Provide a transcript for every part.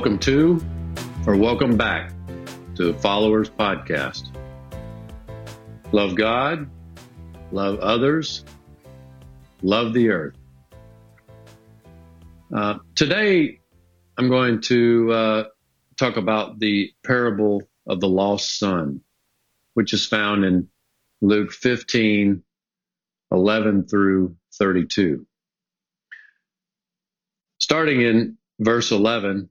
Welcome to or welcome back to Followers Podcast. Love God, love others, love the earth. Uh, today, I'm going to uh, talk about the parable of the lost son, which is found in Luke 15 11 through 32. Starting in verse 11,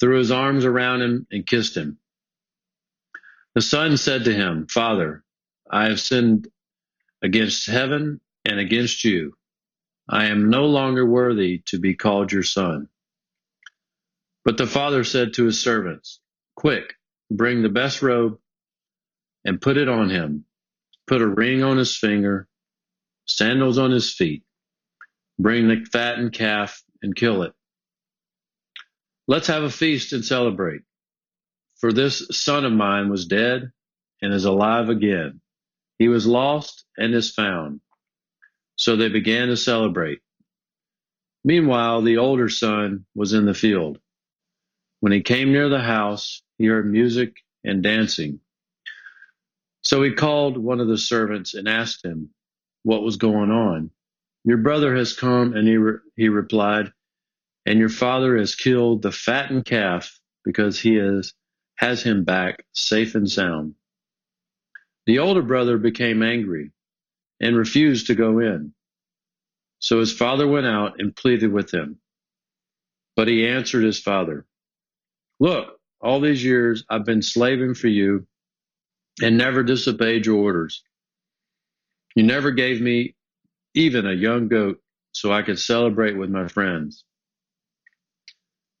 threw his arms around him, and kissed him. The son said to him, Father, I have sinned against heaven and against you. I am no longer worthy to be called your son. But the father said to his servants, Quick, bring the best robe and put it on him. Put a ring on his finger, sandals on his feet. Bring the fattened calf and kill it. Let's have a feast and celebrate. For this son of mine was dead and is alive again. He was lost and is found. So they began to celebrate. Meanwhile, the older son was in the field. When he came near the house, he heard music and dancing. So he called one of the servants and asked him what was going on. Your brother has come, and he, re- he replied, and your father has killed the fattened calf because he is, has him back safe and sound. The older brother became angry and refused to go in. So his father went out and pleaded with him. But he answered his father, Look, all these years I've been slaving for you and never disobeyed your orders. You never gave me even a young goat so I could celebrate with my friends.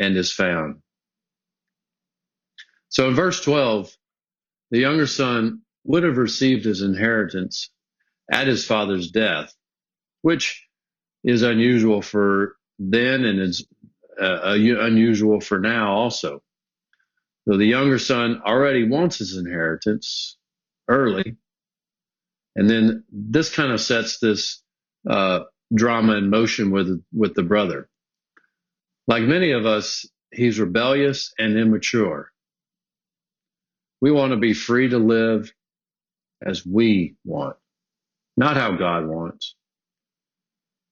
and is found. So in verse 12, the younger son would have received his inheritance at his father's death, which is unusual for then and is uh, unusual for now also. So the younger son already wants his inheritance early. And then this kind of sets this uh, drama in motion with with the brother. Like many of us, he's rebellious and immature. We want to be free to live as we want, not how God wants.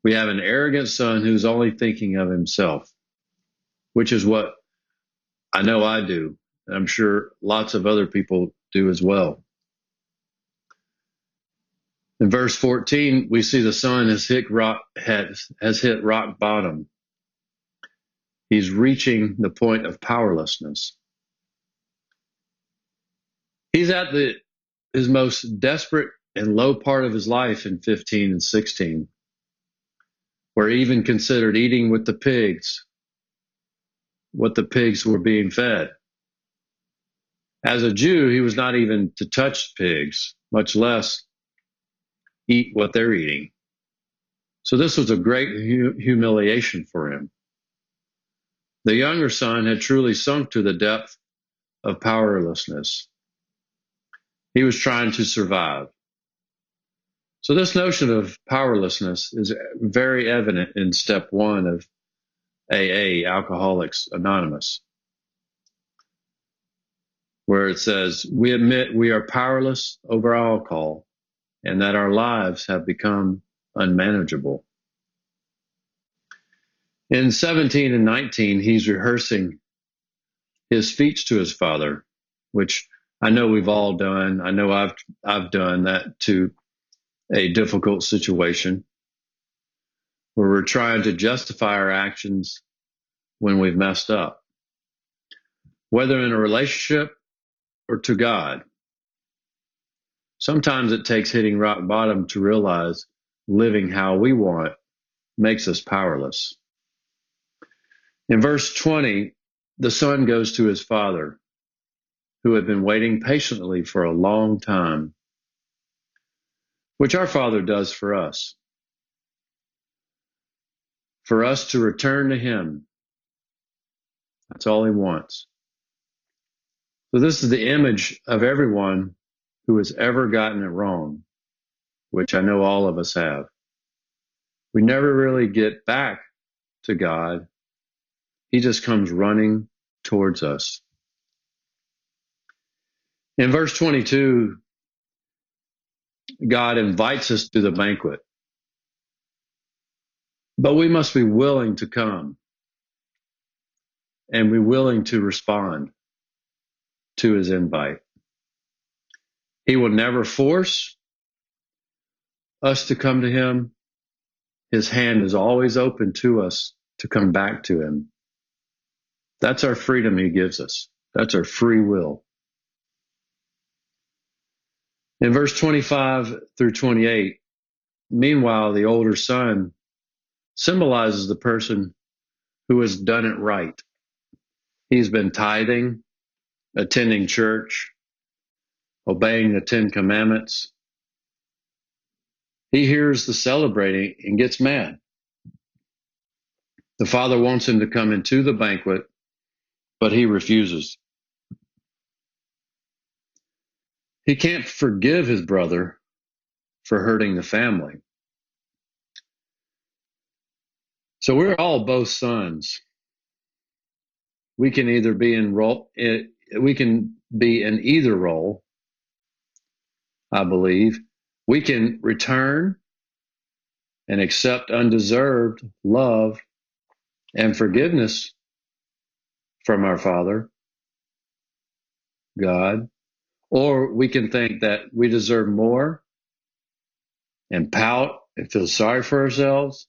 We have an arrogant son who's only thinking of himself, which is what I know I do. And I'm sure lots of other people do as well. In verse 14, we see the son has hit rock, has, has hit rock bottom. He's reaching the point of powerlessness. He's at the his most desperate and low part of his life in 15 and 16, where he even considered eating with the pigs what the pigs were being fed. As a Jew, he was not even to touch pigs, much less eat what they're eating. So this was a great hu- humiliation for him. The younger son had truly sunk to the depth of powerlessness. He was trying to survive. So this notion of powerlessness is very evident in step one of AA, Alcoholics Anonymous, where it says, We admit we are powerless over alcohol and that our lives have become unmanageable. In 17 and 19, he's rehearsing his speech to his father, which I know we've all done. I know I've I've done that to a difficult situation where we're trying to justify our actions when we've messed up, whether in a relationship or to God. Sometimes it takes hitting rock bottom to realize living how we want makes us powerless. In verse 20, the son goes to his father, who had been waiting patiently for a long time, which our father does for us. For us to return to him. That's all he wants. So this is the image of everyone who has ever gotten it wrong, which I know all of us have. We never really get back to God. He just comes running towards us. In verse 22, God invites us to the banquet. But we must be willing to come and be willing to respond to his invite. He will never force us to come to him. His hand is always open to us to come back to him. That's our freedom he gives us. That's our free will. In verse 25 through 28, meanwhile, the older son symbolizes the person who has done it right. He's been tithing, attending church, obeying the Ten Commandments. He hears the celebrating and gets mad. The father wants him to come into the banquet, but he refuses. He can't forgive his brother for hurting the family. So we're all both sons. We can either be in role, eh, we can be in either role I believe, we can return and accept undeserved love and forgiveness from our Father, God, or we can think that we deserve more and pout and feel sorry for ourselves,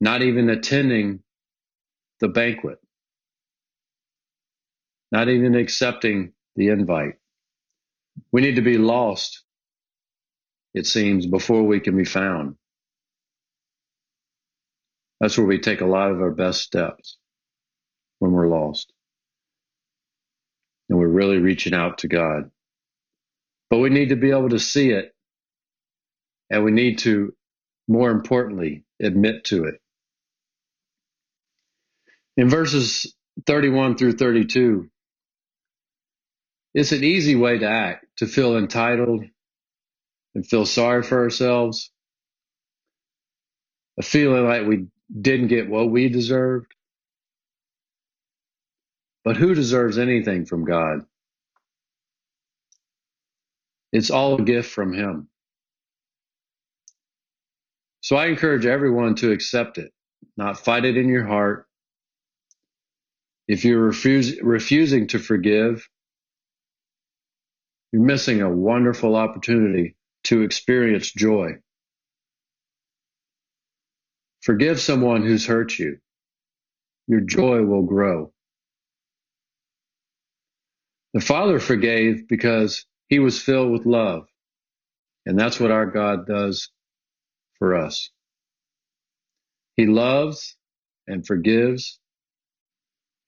not even attending the banquet, not even accepting the invite. We need to be lost, it seems, before we can be found. That's where we take a lot of our best steps when we're lost. And we're really reaching out to God. But we need to be able to see it. And we need to, more importantly, admit to it. In verses 31 through 32, it's an easy way to act, to feel entitled and feel sorry for ourselves, a feeling like we didn't get what we deserved. But who deserves anything from God? It's all a gift from Him. So I encourage everyone to accept it, not fight it in your heart. If you're refuse, refusing to forgive, you're missing a wonderful opportunity to experience joy. Forgive someone who's hurt you. Your joy will grow. The Father forgave because he was filled with love. And that's what our God does for us. He loves and forgives,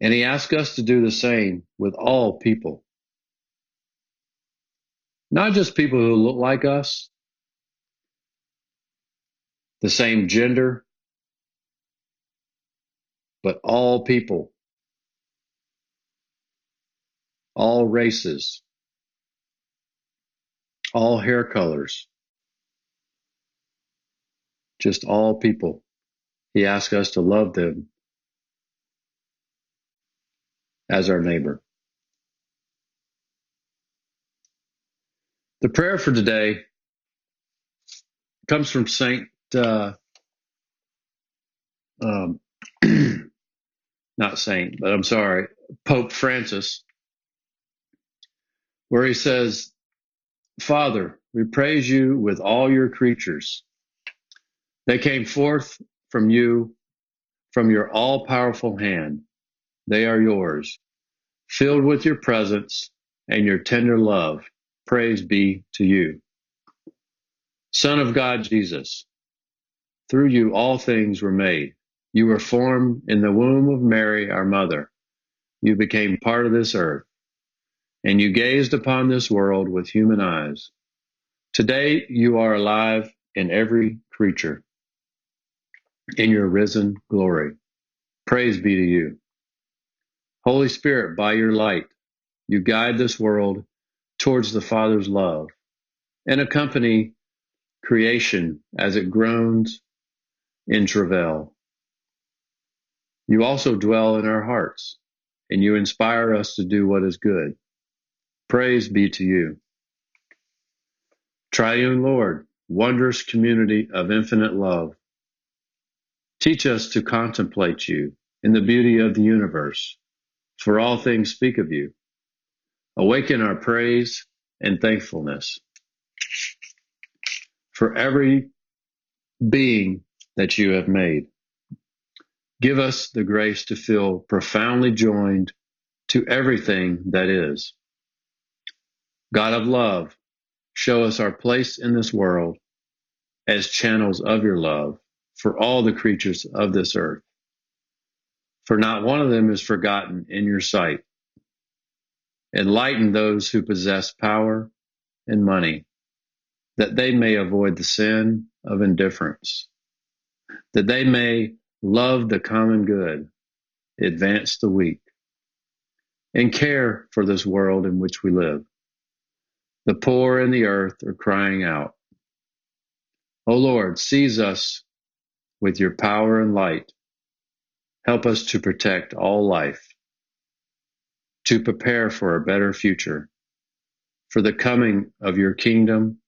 and he asks us to do the same with all people. Not just people who look like us, the same gender, but all people, all races, all hair colors, just all people. He asks us to love them as our neighbor. The prayer for today comes from Saint, uh, um, not Saint, but I'm sorry, Pope Francis, where he says, Father, we praise you with all your creatures. They came forth from you, from your all powerful hand. They are yours, filled with your presence and your tender love. Praise be to you. Son of God Jesus, through you all things were made. You were formed in the womb of Mary, our mother. You became part of this earth and you gazed upon this world with human eyes. Today you are alive in every creature in your risen glory. Praise be to you. Holy Spirit, by your light, you guide this world towards the Father's love and accompany creation as it groans in travail. You also dwell in our hearts, and you inspire us to do what is good. Praise be to you. Triune Lord, wondrous community of infinite love, teach us to contemplate you in the beauty of the universe, for all things speak of you. Awaken our praise and thankfulness for every being that you have made. Give us the grace to feel profoundly joined to everything that is God of love, show us our place in this world as channels of your love for all the creatures of this earth. For not one of them is forgotten in your sight. Enlighten those who possess power and money, that they may avoid the sin of indifference, that they may love the common good, advance the weak, and care for this world in which we live. The poor and the earth are crying out. O Lord, seize us with your power and light. Help us to protect all life, to prepare for a better future, for the coming of your kingdom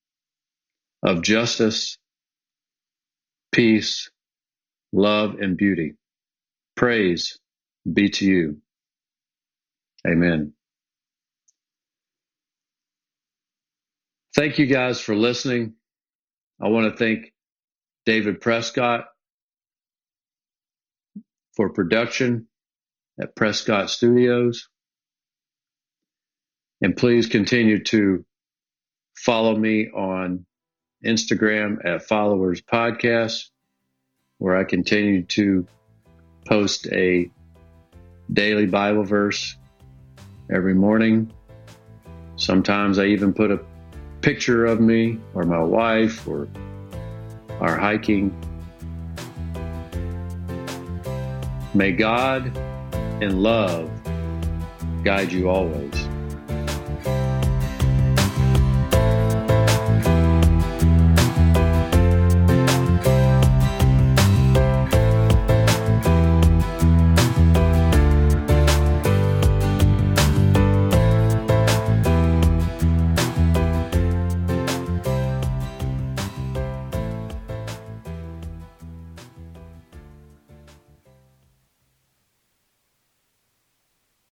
of justice, peace, love, and beauty. Praise be to you. Amen. Thank you guys for listening. I want to thank David Prescott for production at Prescott Studios. And please continue to follow me on Instagram at Followers Podcast, where I continue to post a daily Bible verse every morning. Sometimes I even put a picture of me or my wife or our hiking. May God and love guide you always.